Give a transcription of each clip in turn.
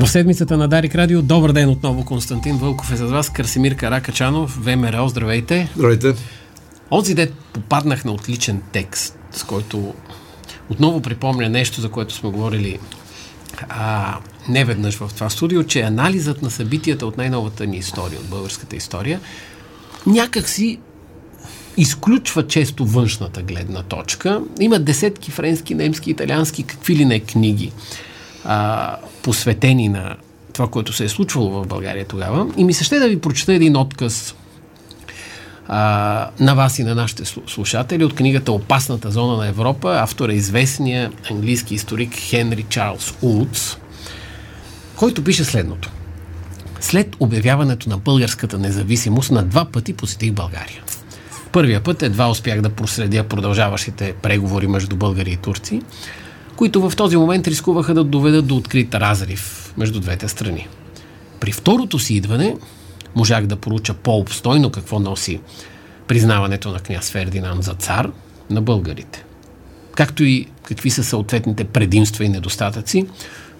В седмицата на Дарик Радио, добър ден отново, Константин Вълков е с вас, Красимир Каракачанов, ВМРО, здравейте. Здравейте. Онзи дет попаднах на отличен текст, с който отново припомня нещо, за което сме говорили а, не веднъж в това студио, че анализът на събитията от най-новата ни история, от българската история, някак си изключва често външната гледна точка. Има десетки френски, немски, италиански, какви ли не книги, а, посветени на това, което се е случвало в България тогава. И ми се ще да ви прочета един отказ а, на вас и на нашите слушатели от книгата Опасната зона на Европа. Автор е известния английски историк Хенри Чарлз Улц, който пише следното. След обявяването на българската независимост на два пъти посетих България. Първия път едва успях да проследя продължаващите преговори между българи и турци, които в този момент рискуваха да доведат до открит разрив между двете страни. При второто си идване можах да поруча по-обстойно какво носи признаването на княз Фердинанд за цар на българите. Както и какви са съответните предимства и недостатъци,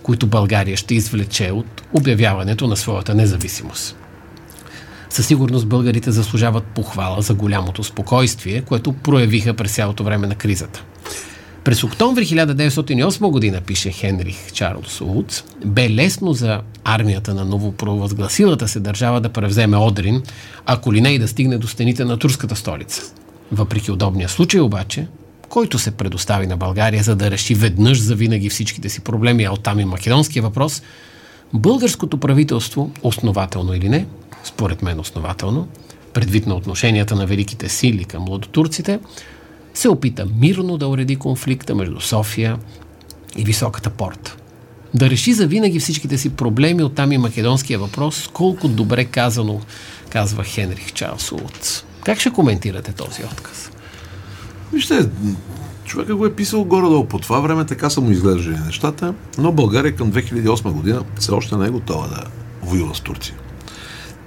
които България ще извлече от обявяването на своята независимост. Със сигурност българите заслужават похвала за голямото спокойствие, което проявиха през цялото време на кризата. През октомври 1908 година, пише Хенрих Чарлз Удс, бе лесно за армията на новопровъзгласилата се държава да превземе Одрин, ако ли не и да стигне до стените на турската столица. Въпреки удобния случай обаче, който се предостави на България, за да реши веднъж за винаги всичките си проблеми, а оттам и македонския въпрос, българското правителство, основателно или не, според мен основателно, предвид на отношенията на великите сили към младотурците, се опита мирно да уреди конфликта между София и Високата порта. Да реши за винаги всичките си проблеми, оттам и македонския въпрос, колко добре казано, казва Хенрих Чарлз Улц. Как ще коментирате този отказ? Вижте, човека го е писал горе-долу по това време, така са му изглеждали нещата, но България към 2008 година все още не е готова да воюва с Турция.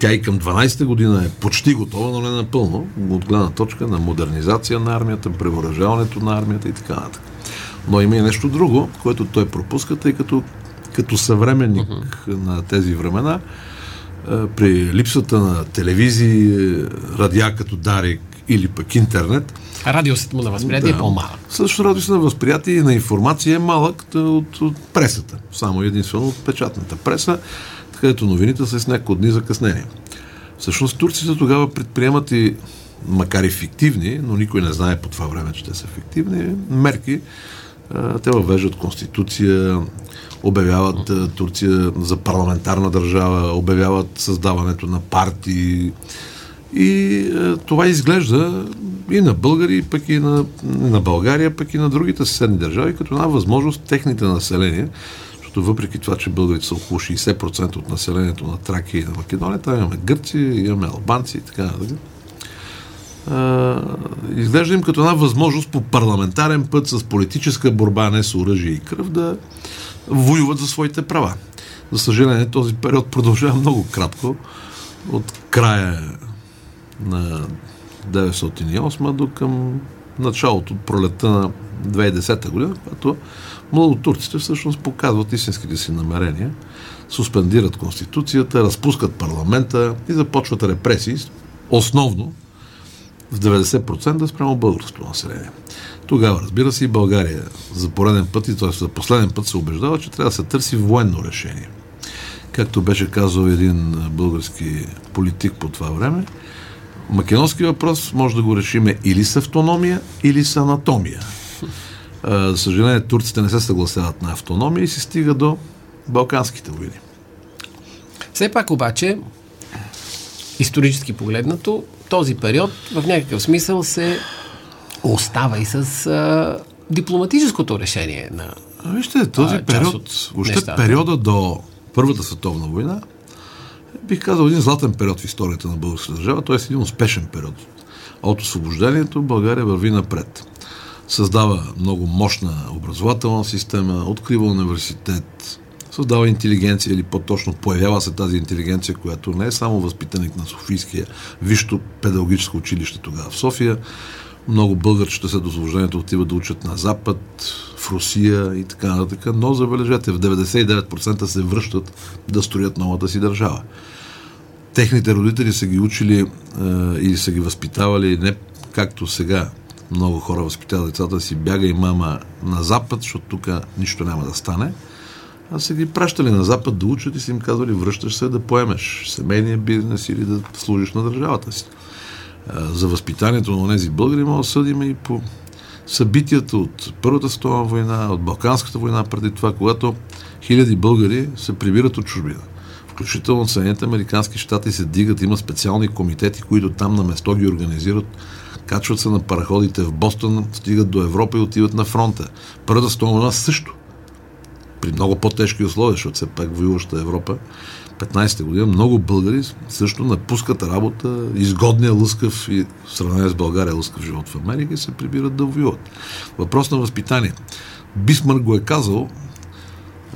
Тя и към 12-та година е почти готова, но не напълно, от гледна точка на модернизация на армията, превъоръжаването на армията и така нататък. Но има и нещо друго, което той пропуска, тъй като като съвременник uh-huh. на тези времена, при липсата на телевизии, радиа като Дарик или пък интернет. Радиосът му на възприятие да, е по-малък. Също радиосът на възприятие и на информация е малък от, от пресата. Само единствено от печатната преса където новините са с няколко дни закъснение. Всъщност турците тогава предприемат и, макар и фиктивни, но никой не знае по това време, че те са фиктивни, мерки. Те въвеждат конституция, обявяват Турция за парламентарна държава, обявяват създаването на партии. И това изглежда и на българи, пък и на, на България, пък и на другите съседни държави, като една възможност техните населения защото въпреки това, че българите са около 60% от населението на Тракия и на Македония, там имаме гърци, имаме албанци и така нататък. Изглежда им като една възможност по парламентарен път с политическа борба, не с оръжие и кръв, да воюват за своите права. За съжаление, този период продължава много кратко. От края на 908 до към началото, пролета на 2010 година, когато младотурците всъщност показват истинските си намерения, суспендират Конституцията, разпускат парламента и започват репресии, основно в 90% спрямо българското население. Тогава, разбира се, и България за пореден път, и т.е. за последен път се убеждава, че трябва да се търси военно решение. Както беше казал един български политик по това време, македонски въпрос може да го решиме или с автономия, или с анатомия. За съжаление, турците не се съгласяват на автономия и се стига до Балканските войни. Все пак обаче, исторически погледнато, този период в някакъв смисъл се остава и с а, дипломатическото решение на. А, вижте, този а, период, въобще периода до Първата световна война, бих казал един златен период в историята на българската държава, т.е. един успешен период. От освобождението България върви напред създава много мощна образователна система, открива университет, създава интелигенция или по-точно появява се тази интелигенция, която не е само възпитаник на Софийския висшето педагогическо училище тогава в София, Много българчета след освобождението отиват да учат на Запад, в Русия и така нататък, но забележете, в 99% се връщат да строят новата си държава. Техните родители са ги учили е, или са ги възпитавали не както сега много хора възпитават децата си, бяга и мама на Запад, защото тук нищо няма да стане. А са ги пращали на Запад да учат и са им казвали, връщаш се да поемеш семейния бизнес или да служиш на държавата си. За възпитанието на тези българи може да съдим и по събитията от Първата световна война, от Балканската война преди това, когато хиляди българи се прибират от чужбина. Включително Съединените Американски щати се дигат, има специални комитети, които там на место ги организират качват се на параходите в Бостон, стигат до Европа и отиват на фронта. Първата световна също. При много по-тежки условия, защото все пак воюваща Европа. 15-та година много българи също напускат работа, изгодния лъскав и в сравнение с България лъскав живот в Америка и се прибират да воюват. Въпрос на възпитание. Бисмарк го е казал,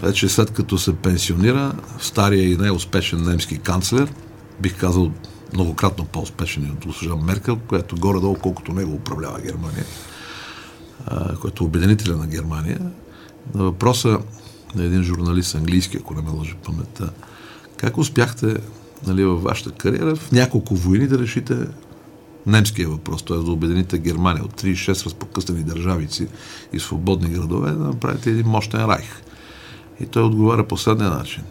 вече след като се пенсионира, стария и най-успешен немски канцлер, бих казал многократно по-успешен от госпожа Меркел, която горе-долу, колкото него управлява Германия, който е обединителя на Германия. На въпроса на един журналист английски, ако не ме лъжи паметта, как успяхте нали, във вашата кариера в няколко войни да решите немския въпрос, т.е. да обедините Германия от 36 разпокъснени държавици и свободни градове, да направите един мощен райх. И той отговаря последния начин.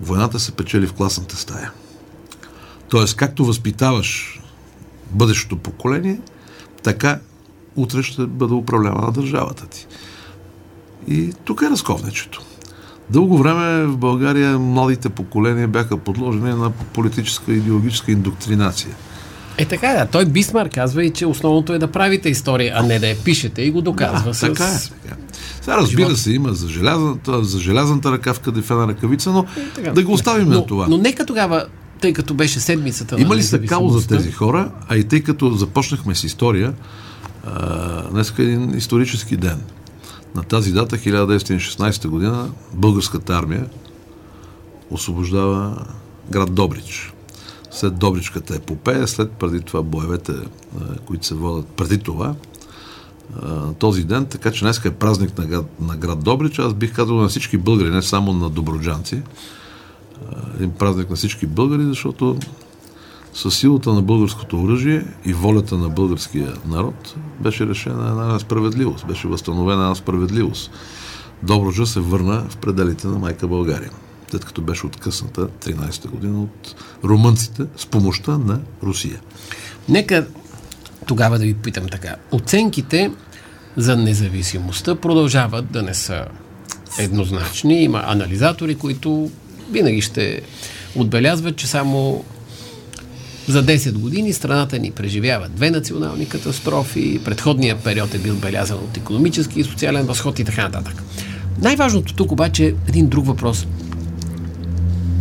Войната се печели в класната стая. Тоест, както възпитаваш бъдещото поколение, така утре ще бъде управлявана държавата ти. И тук е разковничето. Дълго време в България младите поколения бяха подложени на политическа и идеологическа индоктринация. Е така да, той Бисмар казва и, че основното е да правите история, а не да я пишете и го доказва да, с... Така е, така. Сега разбира се, има за желязната, за желязната ръка в кадифена ръкавица, но да го оставим но, на това. Но нека тогава тъй като беше седмицата Има ли са кауза за тези хора, а и тъй като започнахме с история, днес е един исторически ден. На тази дата, 1916 година, българската армия освобождава град Добрич. След Добричката епопея, след преди това боевете, които се водят преди това, този ден, така че днес е празник на град, на град Добрич. Аз бих казал на всички българи, не само на доброджанци един празник на всички българи, защото със силата на българското оръжие и волята на българския народ беше решена една справедливост, беше възстановена една справедливост. Доброжа се върна в пределите на майка България, след като беше откъсната 13-та година от румънците с помощта на Русия. Нека тогава да ви питам така. Оценките за независимостта продължават да не са еднозначни. Има анализатори, които винаги ще отбелязват, че само за 10 години страната ни преживява две национални катастрофи, предходният период е бил белязан от економически и социален възход и така нататък. Най-важното тук обаче е един друг въпрос.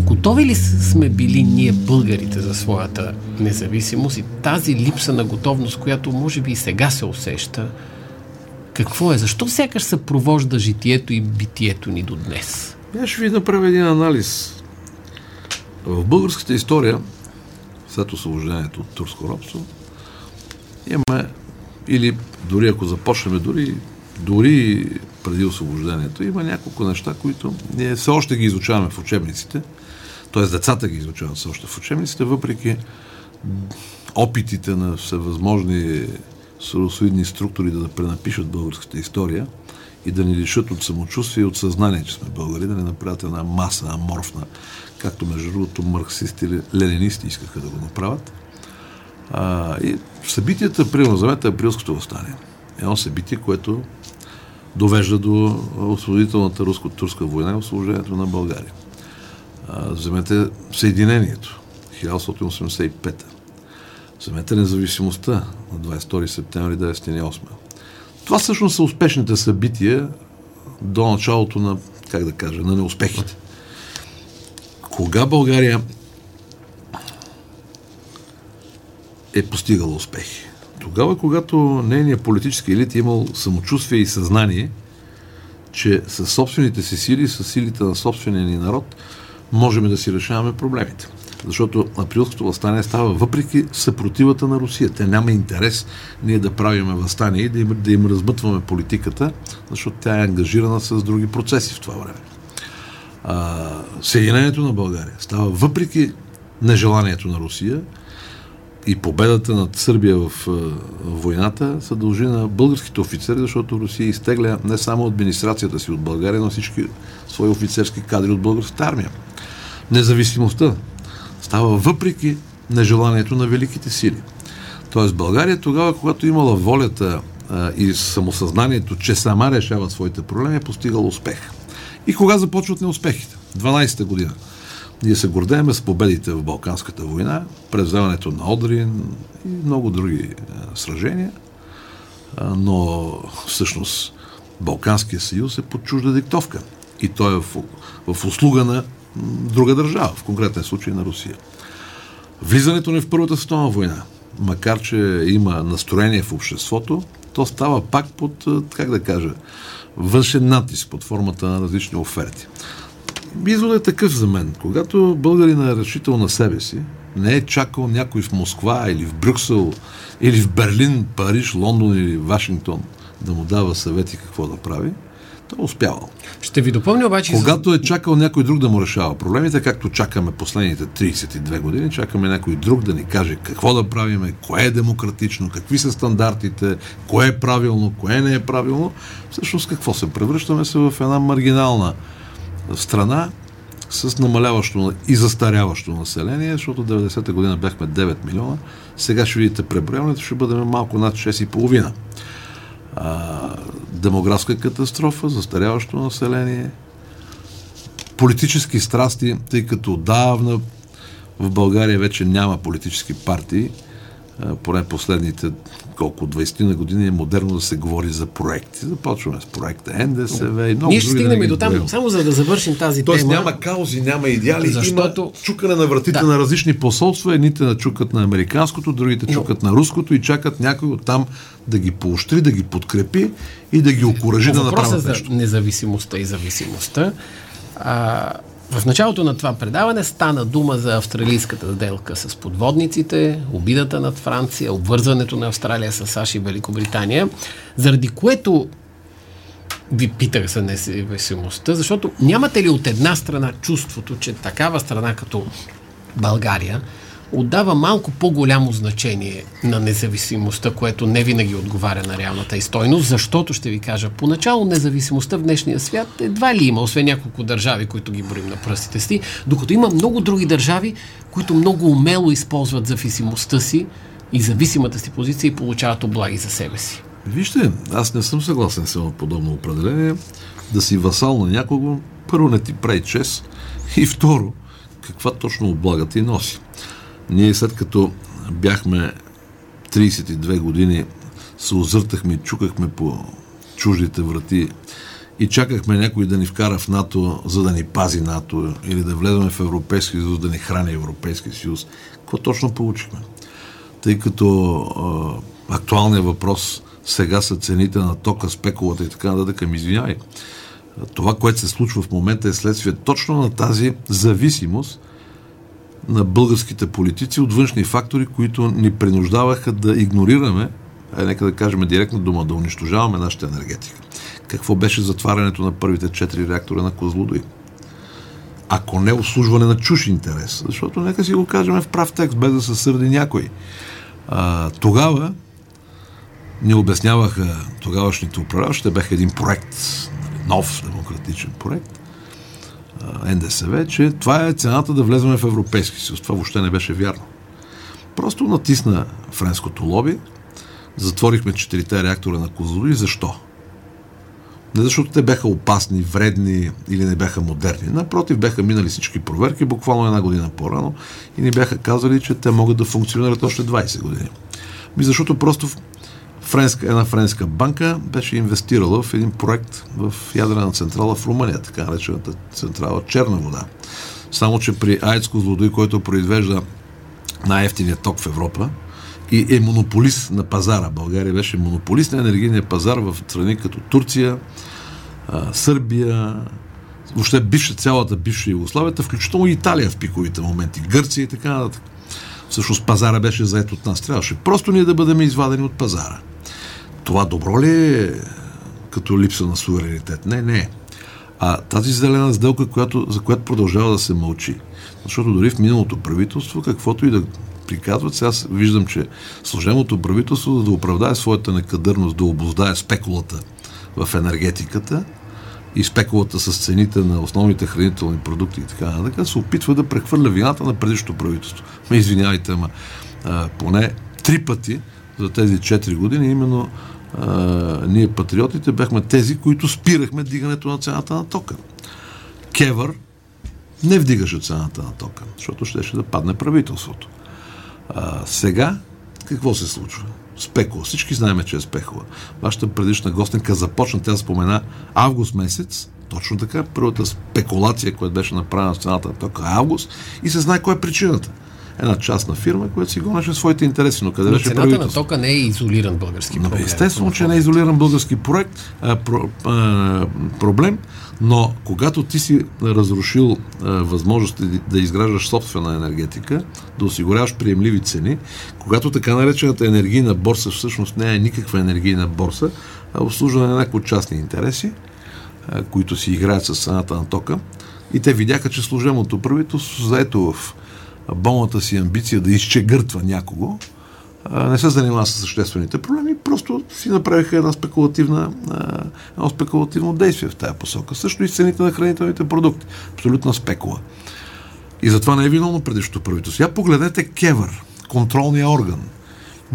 Готови ли сме били ние българите за своята независимост и тази липса на готовност, която може би и сега се усеща, какво е? Защо сякаш съпровожда житието и битието ни до днес? Я ще ви направя един анализ. В българската история, след освобождението от турско робство, имаме, или дори ако започнем дори, дори преди освобождението, има няколко неща, които ние все още ги изучаваме в учебниците, т.е. децата ги изучават все още в учебниците, въпреки опитите на всевъзможни соросоидни структури да пренапишат българската история – и да ни лишат от самочувствие и от съзнание, че сме българи, да ни направят една маса аморфна, както между другото марксисти или ленинисти искаха да го направят. А, и събитията, примерно, вземете априлското възстание. Едно събитие, което довежда до освободителната руско-турска война и освобождението на България. А, вземете Съединението, 1885 Вземете независимостта на 22 септември 1908 това всъщност са успешните събития до началото на, как да кажа, на неуспехите. Кога България е постигала успехи? Тогава, когато нейният политически елит е имал самочувствие и съзнание, че със собствените си сили, с силите на собствения ни народ, можем да си решаваме проблемите. Защото априлското възстание става въпреки съпротивата на Русия. Те няма интерес ние да правиме възстание и да им, да им размътваме политиката, защото тя е ангажирана с други процеси в това време. А, Съединението на България става въпреки нежеланието на Русия и победата над Сърбия в, в войната се дължи на българските офицери, защото Русия изтегля не само администрацията си от България, но всички свои офицерски кадри от българската армия. Независимостта става въпреки нежеланието на великите сили. Тоест България тогава, когато имала волята а, и самосъзнанието, че сама решава своите проблеми, е постигала успех. И кога започват неуспехите? 12-та година. Ние се гордеем с победите в Балканската война, превземането на Одрин и много други а, сражения, а, но всъщност Балканския съюз е под чужда диктовка. И той е в, в услуга на друга държава, в конкретен случай на Русия. Влизането ни в Първата световна война, макар че има настроение в обществото, то става пак под, как да кажа, външен натиск под формата на различни оферти. Изводът е такъв за мен. Когато българин е решител на себе си, не е чакал някой в Москва или в Брюксел, или в Берлин, Париж, Лондон или Вашингтон да му дава съвети какво да прави, е успявал. Ще ви допълня обаче... Когато е чакал някой друг да му решава проблемите, както чакаме последните 32 години, чакаме някой друг да ни каже какво да правиме, кое е демократично, какви са стандартите, кое е правилно, кое не е правилно, всъщност какво се превръщаме се в една маргинална страна с намаляващо и застаряващо население, защото 90-та година бяхме 9 милиона, сега ще видите преброяването, ще бъдем малко над 6,5 а, демографска катастрофа, застаряващо население, политически страсти, тъй като отдавна в България вече няма политически партии, поне последните колко 20 на години е модерно да се говори за проекти. Започваме с проекта НДСВ и много Ние ще стигнем и до там, само за да завършим тази Тоест, тема. няма каузи, няма идеали, защото... има чукане на вратите да. на различни посолства. Едните начукат на американското, другите Но... чукат на руското и чакат някой от там да ги поощри, да ги подкрепи и да ги окоръжи да направят нещо. за независимостта и зависимостта. А, в началото на това предаване стана дума за австралийската сделка с подводниците, обидата над Франция, обвързването на Австралия с САЩ и Великобритания, заради което ви питах за независимостта, защото нямате ли от една страна чувството, че такава страна като България отдава малко по-голямо значение на независимостта, което не винаги отговаря на реалната и стойност, защото ще ви кажа, поначало независимостта в днешния свят едва ли има, освен няколко държави, които ги борим на пръстите си, докато има много други държави, които много умело използват зависимостта си и зависимата си позиция и получават облаги за себе си. Вижте, аз не съм съгласен с едно подобно определение. Да си васал на някого, първо не ти прави чест и второ, каква точно облага ти носи. Ние след като бяхме 32 години, се озъртахме чукахме по чуждите врати и чакахме някой да ни вкара в НАТО, за да ни пази НАТО, или да влезем в Европейски съюз, да ни храни Европейски съюз. Какво точно получихме? Тъй като а, актуалният въпрос сега са цените на тока, спекулата и така нататък, ми извинявай. Това, което се случва в момента е следствие точно на тази зависимост – на българските политици от външни фактори, които ни принуждаваха да игнорираме, а нека да кажем директно дума, да унищожаваме нашата енергетика. Какво беше затварянето на първите четири реактора на Козлодой? Ако не обслужване на чуш интерес. Защото нека си го кажем в прав текст, без да се сърди някой. А, тогава ни обясняваха тогавашните управляващи, бяха един проект, нали, нов демократичен проект, НДСВ, че това е цената да влезем в Европейски съюз. Това въобще не беше вярно. Просто натисна френското лоби, затворихме четирите реактора на Козлодуй. Защо? Не защото те бяха опасни, вредни или не бяха модерни. Напротив, бяха минали всички проверки буквално една година по-рано и ни бяха казали, че те могат да функционират още 20 години. Ми защото просто френска, една френска банка беше инвестирала в един проект в ядрена централа в Румъния, така наречената централа Черна вода. Само, че при Аецко злодой, който произвежда най-ефтиния ток в Европа и е монополист на пазара. България беше монополист на енергийния пазар в страни като Турция, Сърбия, въобще бивша, цялата бивша Югославията, включително Италия в пиковите моменти, Гърция и така нататък. Всъщност пазара беше заед от нас. Трябваше просто ние да бъдем извадени от пазара. Това добро ли е като липса на суверенитет? Не, не. А тази зелена сделка, която, за която продължава да се мълчи. Защото дори в миналото правителство, каквото и да приказват, сега виждам, че служебното правителство, за да оправдае своята некадърност, да обоздае спекулата в енергетиката, и спекулата с цените на основните хранителни продукти и така нататък, се опитва да прехвърля вината на предишното правителство. Ме извинявайте, ама поне три пъти за тези 4 години именно а, ние патриотите бяхме тези, които спирахме дигането на цената на тока. Кевър не вдигаше цената на тока, защото щеше да падне правителството. А, сега какво се случва? спекула. Всички знаем, че е спекула. Вашата предишна гостенка започна, тя спомена август месец, точно така, първата спекулация, която беше направена в цената на тока август и се знае кой е причината. Една частна фирма, която си гонеше своите интереси, но къде но беше цената на тока не е изолиран български проблем. Естествено, че не е изолиран български проект, а, про, а, проблем, но когато ти си разрушил а, възможности да изграждаш собствена енергетика, да осигуряваш приемливи цени, когато така наречената енергийна борса всъщност не е никаква енергийна борса, а обслужване на някои частни интереси, които си играят с цената на тока, и те видяха, че служебното правителство заето в болната си амбиция да изчегъртва някого, не се занимава с съществените проблеми, просто си направиха една спекулативна, едно спекулативно действие в тази посока. Също и цените на хранителните продукти. Абсолютна спекула. И затова не е виновно предишното правителство. Я погледнете Кевър, контролния орган.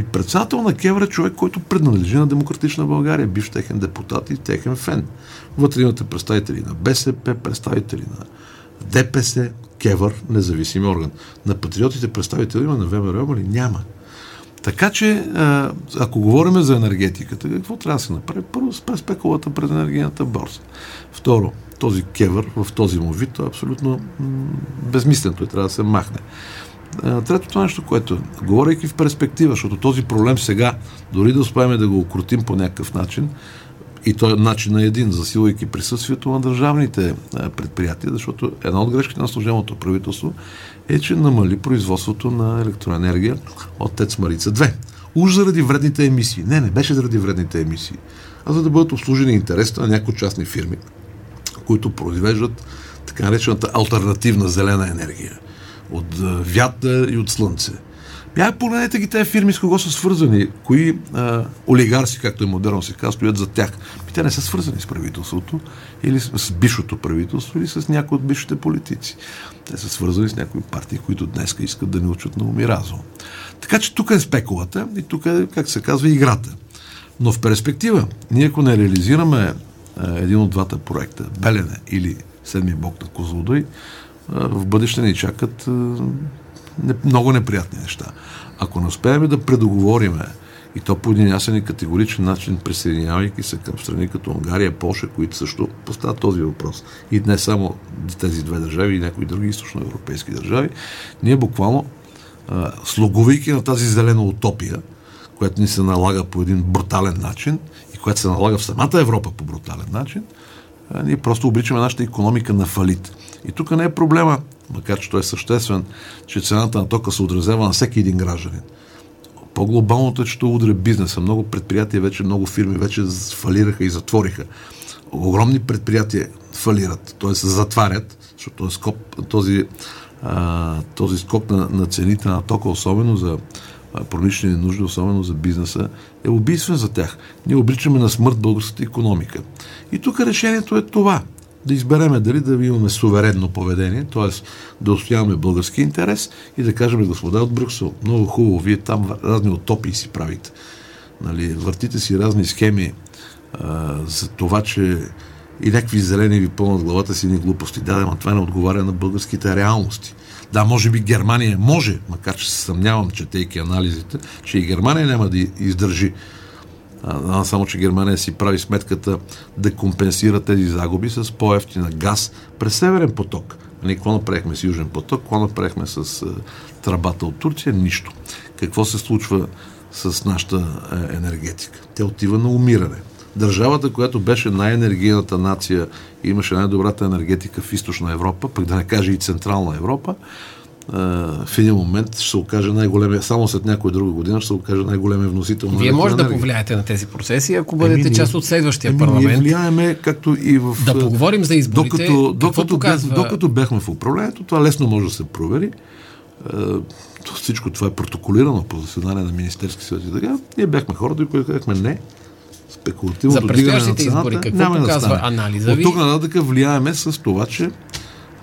И председател на Кевър е човек, който принадлежи на Демократична България, бивш техен депутат и техен фен. Вътре имате представители на БСП, представители на ДПС, Кевър, независим орган. На патриотите представители има, на ВМРО ли? Няма. Така че, ако говорим за енергетиката, какво трябва да се направи? Първо, спре спекулата пред енергийната борса. Второ, този кевър в този му вид е абсолютно безмислен. Той трябва да се махне. Третото нещо, което, говорейки в перспектива, защото този проблем сега, дори да успеем да го окрутим по някакъв начин, и той е начин на един, засилвайки присъствието на държавните предприятия, защото една от грешките на служебното правителство е, че намали производството на електроенергия от ТЕЦ Марица 2. Уж заради вредните емисии. Не, не беше заради вредните емисии, а за да бъдат обслужени интересите на някои частни фирми, които произвеждат така наречената альтернативна зелена енергия от вятър и от слънце. Я погледнете ги тези фирми с кого са свързани, кои а, олигарси, както е модерно се казва, стоят за тях. И те не са свързани с правителството или с, бившото правителство или с някои от бившите политици. Те са свързани с някои партии, които днес искат да ни учат на уми разум. Така че тук е спекулата и тук е, как се казва, играта. Но в перспектива, ние ако не реализираме а, един от двата проекта, Белене или Седми бог на Козлодой, в бъдеще ни чакат много неприятни неща. Ако не успеем да предоговориме и то по един ясен и категоричен начин, присъединявайки се към страни като Унгария, Польша, които също поставят този въпрос. И не само тези две държави, и някои други източноевропейски държави, ние буквално, слугувайки на тази зелена утопия, която ни се налага по един брутален начин и която се налага в самата Европа по брутален начин, ние просто обричаме нашата економика на фалит. И тук не е проблема макар че той е съществен, че цената на тока се отразява на всеки един гражданин. По-глобалното е, че това удря бизнеса. Много предприятия вече, много фирми вече фалираха и затвориха. Огромни предприятия фалират, т.е. затварят, защото този скок, този, а, този скок на, на цените на тока, особено за промишлени нужди, особено за бизнеса, е убийствен за тях. Ние обличаме на смърт българската економика. И тук решението е това – да избереме дали да имаме суверенно поведение, т.е. да устояваме български интерес и да кажем, господа от Брюксел, много хубаво, вие там разни утопии си правите. Нали, въртите си разни схеми а, за това, че и някакви зелени ви пълнат главата си ни глупости. Да, но това не отговаря на българските реалности. Да, може би Германия може, макар че се съмнявам, четейки анализите, че и Германия няма да издържи а, само, че Германия си прави сметката да компенсира тези загуби с по-ефтина газ през Северен поток. Ние какво направихме с Южен поток, какво направихме с а, тръбата от Турция? Нищо. Какво се случва с нашата а, енергетика? Тя отива на умиране. Държавата, която беше най-енергийната нация и имаше най-добрата енергетика в източна Европа, пък да не каже и централна Европа, в един момент ще се окаже най-големия, само след някоя друга година ще се окаже най-големия вносител на Вие може да повлияете на тези процеси, ако бъдете еми, част от следващия еми, парламент. Ние влияеме, както и в... Да поговорим за изборите. Докато, докато, показва... докато бяхме в управлението, това лесно може да се провери. Всичко това е протоколирано по заседание на Министерски съвет и така. Ние бяхме хората, които казахме не, спекулативното за предстоящите избори, какво няма показва да анализа ви? От тук нататък влияеме с това, че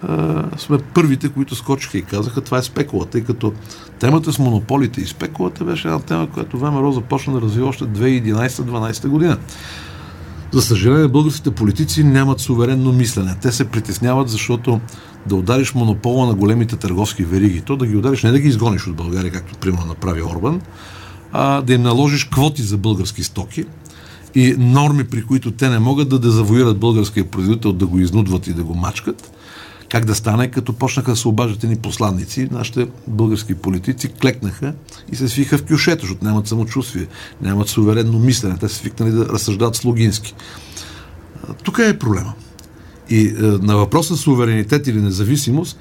а, сме първите, които скочиха и казаха това е спекула, тъй като темата с монополите и спекулата беше една тема, която ВМРО започна да развива още 2011-2012 година. За съжаление, българските политици нямат суверенно мислене. Те се притесняват, защото да удариш монопола на големите търговски вериги, то да ги удариш, не да ги изгониш от България, както примерно направи Орбан, а да им наложиш квоти за български стоки, и норми, при които те не могат да дезавоират българския производител, да го изнудват и да го мачкат, как да стане, като почнаха да се обаждат ни посланници, нашите български политици клекнаха и се свиха в кюшето, защото нямат самочувствие, нямат суверенно мислене, те са свикнали да разсъждават слугински. Тук е проблема. И е, на въпроса суверенитет или независимост,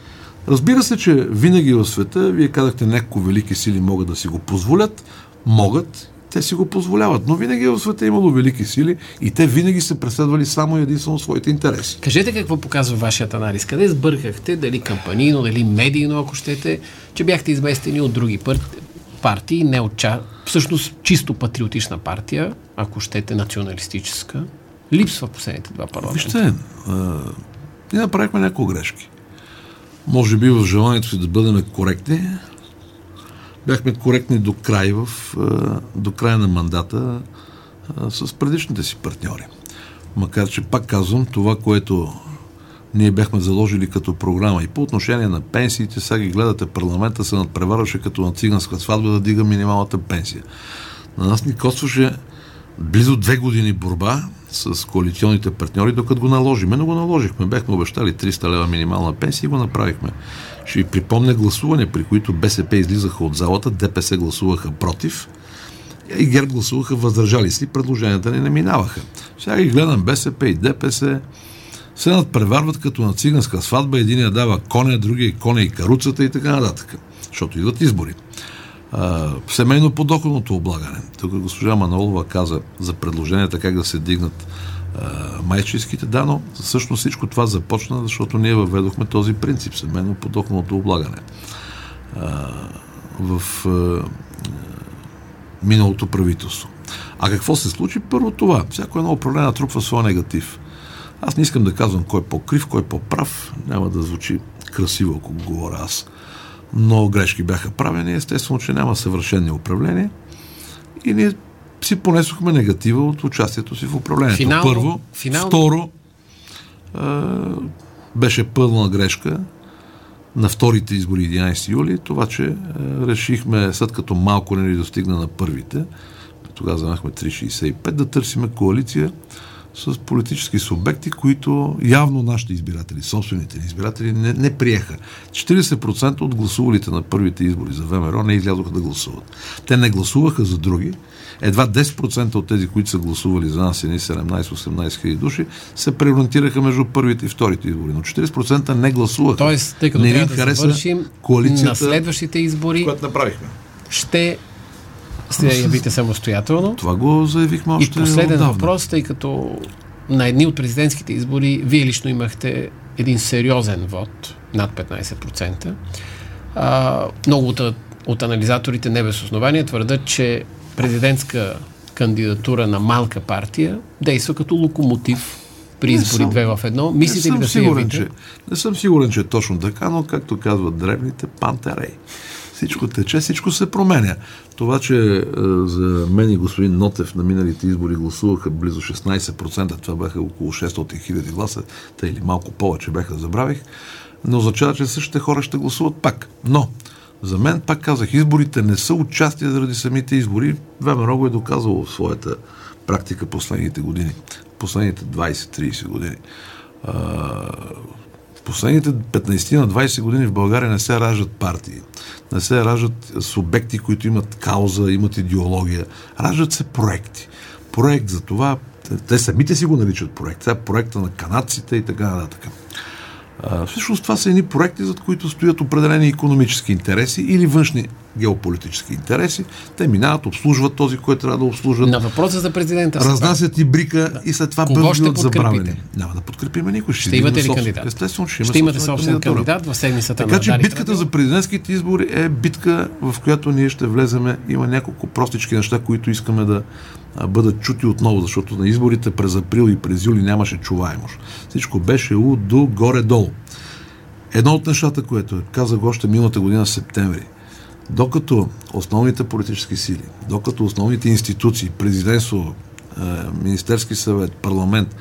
разбира се, че винаги в света, вие казахте, няколко велики сили могат да си го позволят, могат те си го позволяват. Но винаги в света е имало велики сили и те винаги са преследвали само единствено своите интереси. Кажете какво показва вашият анализ. Къде сбъркахте, дали кампанийно, дали медийно, ако щете, че бяхте изместени от други партии, не от ча... всъщност чисто патриотична партия, ако щете националистическа, липсва последните два парламента. Вижте, а, ние направихме няколко грешки. Може би в желанието си да бъдем коректни, бяхме коректни до край, в, до края на мандата с предишните си партньори. Макар, че пак казвам, това, което ние бяхме заложили като програма и по отношение на пенсиите, сега ги гледате, парламента се надпреварваше като на циганска сватба да дига минималната пенсия. На нас ни костваше близо две години борба с коалиционните партньори, докато го наложиме, но го наложихме. Бяхме обещали 300 лева минимална пенсия и го направихме. Ще ви припомня гласуване, при които БСП излизаха от залата, ДПС гласуваха против и ГЕРБ гласуваха въздържали си, предложенията ни не минаваха. Сега ги гледам БСП и ДПС се надпреварват като на циганска сватба, единия дава коня, другия коня и каруцата и така нататък. Защото идват избори. А, семейно подоходното облагане. Тук госпожа Манолова каза за предложенията как да се дигнат майчинските, да, но всъщност всичко това започна, защото ние въведохме този принцип, семейно подоходното облагане. А, в а, миналото правителство. А какво се случи? Първо това. Всяко едно управление трупва своя негатив. Аз не искам да казвам кой е по-крив, кой е по-прав. Няма да звучи красиво, ако го говоря аз. Но грешки бяха правени. Естествено, че няма съвършени управления. И ние си понесохме негатива от участието си в управлението. Финално, Първо. Финално... Второ, а, беше пълна грешка на вторите избори 11 юли, това, че а, решихме, след като малко не ни достигна на първите, тогава вземахме 3,65, да търсиме коалиция с политически субекти, които явно нашите избиратели, собствените ни избиратели, не, не приеха. 40% от гласувалите на първите избори за ВМРО не излязоха да гласуват. Те не гласуваха за други, едва 10% от тези, които са гласували за нас, едни 17-18 хиляди души, се преориентираха между първите и вторите избори. Но 40% не гласуваха. Тоест, тъй като не трябва да завършим коалицията, на следващите избори, което направихме. Ще явите самостоятелно. Това го заявихме още И последен отдавна. въпрос, тъй като на едни от президентските избори вие лично имахте един сериозен вод, над 15%. А, много от, от анализаторите не без основания твърдат, че президентска кандидатура на малка партия действа като локомотив при избори две в едно. Мислите ли да се сигурен, че, Не съм сигурен, че е точно така, но както казват древните, пантерей. Всичко тече, всичко се променя. Това, че е, за мен и господин Нотев на миналите избори гласуваха близо 16%, това бяха около 600 хиляди гласа, те или малко повече бяха, забравих, не означава, че същите хора ще гласуват пак. Но за мен, пак казах, изборите не са участие заради самите избори. ВМРО го е доказало в своята практика последните години. Последните 20-30 години. Последните 15 на 20 години в България не се раждат партии. Не се раждат субекти, които имат кауза, имат идеология. Раждат се проекти. Проект за това те самите си го наричат проект. Това е проекта на канадците и така нататък. Всъщност това са едни проекти, зад които стоят определени економически интереси или външни геополитически интереси. Те минават, обслужват този, който трябва да обслужват. На въпроса за президента. Разнасят и брика да. и след това бъдат забравени. Няма да подкрепиме никой. Ще, ще имате ли собствен... кандидат? Естествено, ще, ще имате собствен кандидат в седмицата така, че битката за президентските избори е битка, в която ние ще влеземе. Има няколко простички неща, които искаме да бъдат чути отново, защото на изборите през април и през юли нямаше чуваемост. Всичко беше до горе-долу. Едно от нещата, което казах още миналата година в септември, докато основните политически сили, докато основните институции, президентство, е, Министерски съвет, парламент,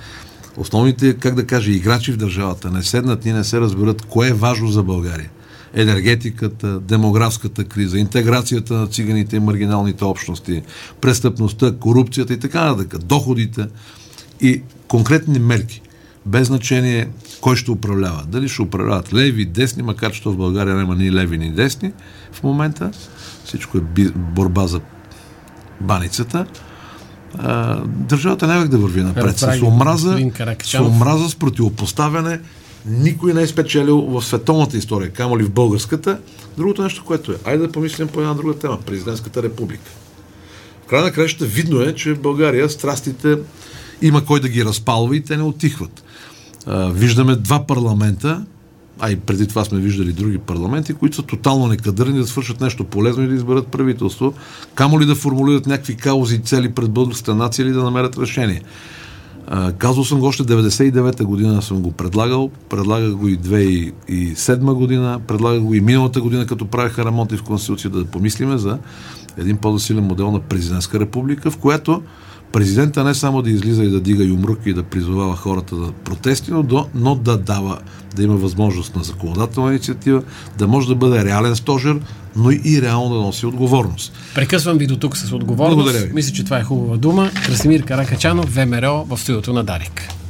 основните, как да кажа, играчи в държавата не седнат и не се разберат кое е важно за България. Енергетиката, демографската криза, интеграцията на циганите и маргиналните общности, престъпността, корупцията и така нататък, доходите и конкретни мерки без значение кой ще управлява. Дали ще управляват леви, десни, макар че в България няма ни леви, ни десни в момента. Всичко е борба за баницата. държавата няма да върви напред. С омраза, с омраза, с противопоставяне, никой не е спечелил в световната история, камо ли в българската. Другото нещо, което е, айде да помислим по една друга тема, президентската република. В края на кращата видно е, че в България страстите има кой да ги разпалва и те не отихват виждаме два парламента, а и преди това сме виждали други парламенти, които са тотално некадърни да свършат нещо полезно и да изберат правителство, камо ли да формулират някакви каузи и цели пред българската нация или да намерят решение. Казвал съм го още 99-та година съм го предлагал, предлагах го и 2007 година, предлагах го и миналата година, като правиха ремонти в Конституцията да помислиме за един по-засилен модел на президентска република, в която президента не само да излиза и да дига юмруки и да призовава хората за протести, но, до, но да дава, да има възможност на законодателна инициатива, да може да бъде реален стожер, но и реално да носи отговорност. Прекъсвам ви до тук с отговорност. Мисля, че това е хубава дума. Красимир Каракачанов, ВМРО в студиото на Дарик.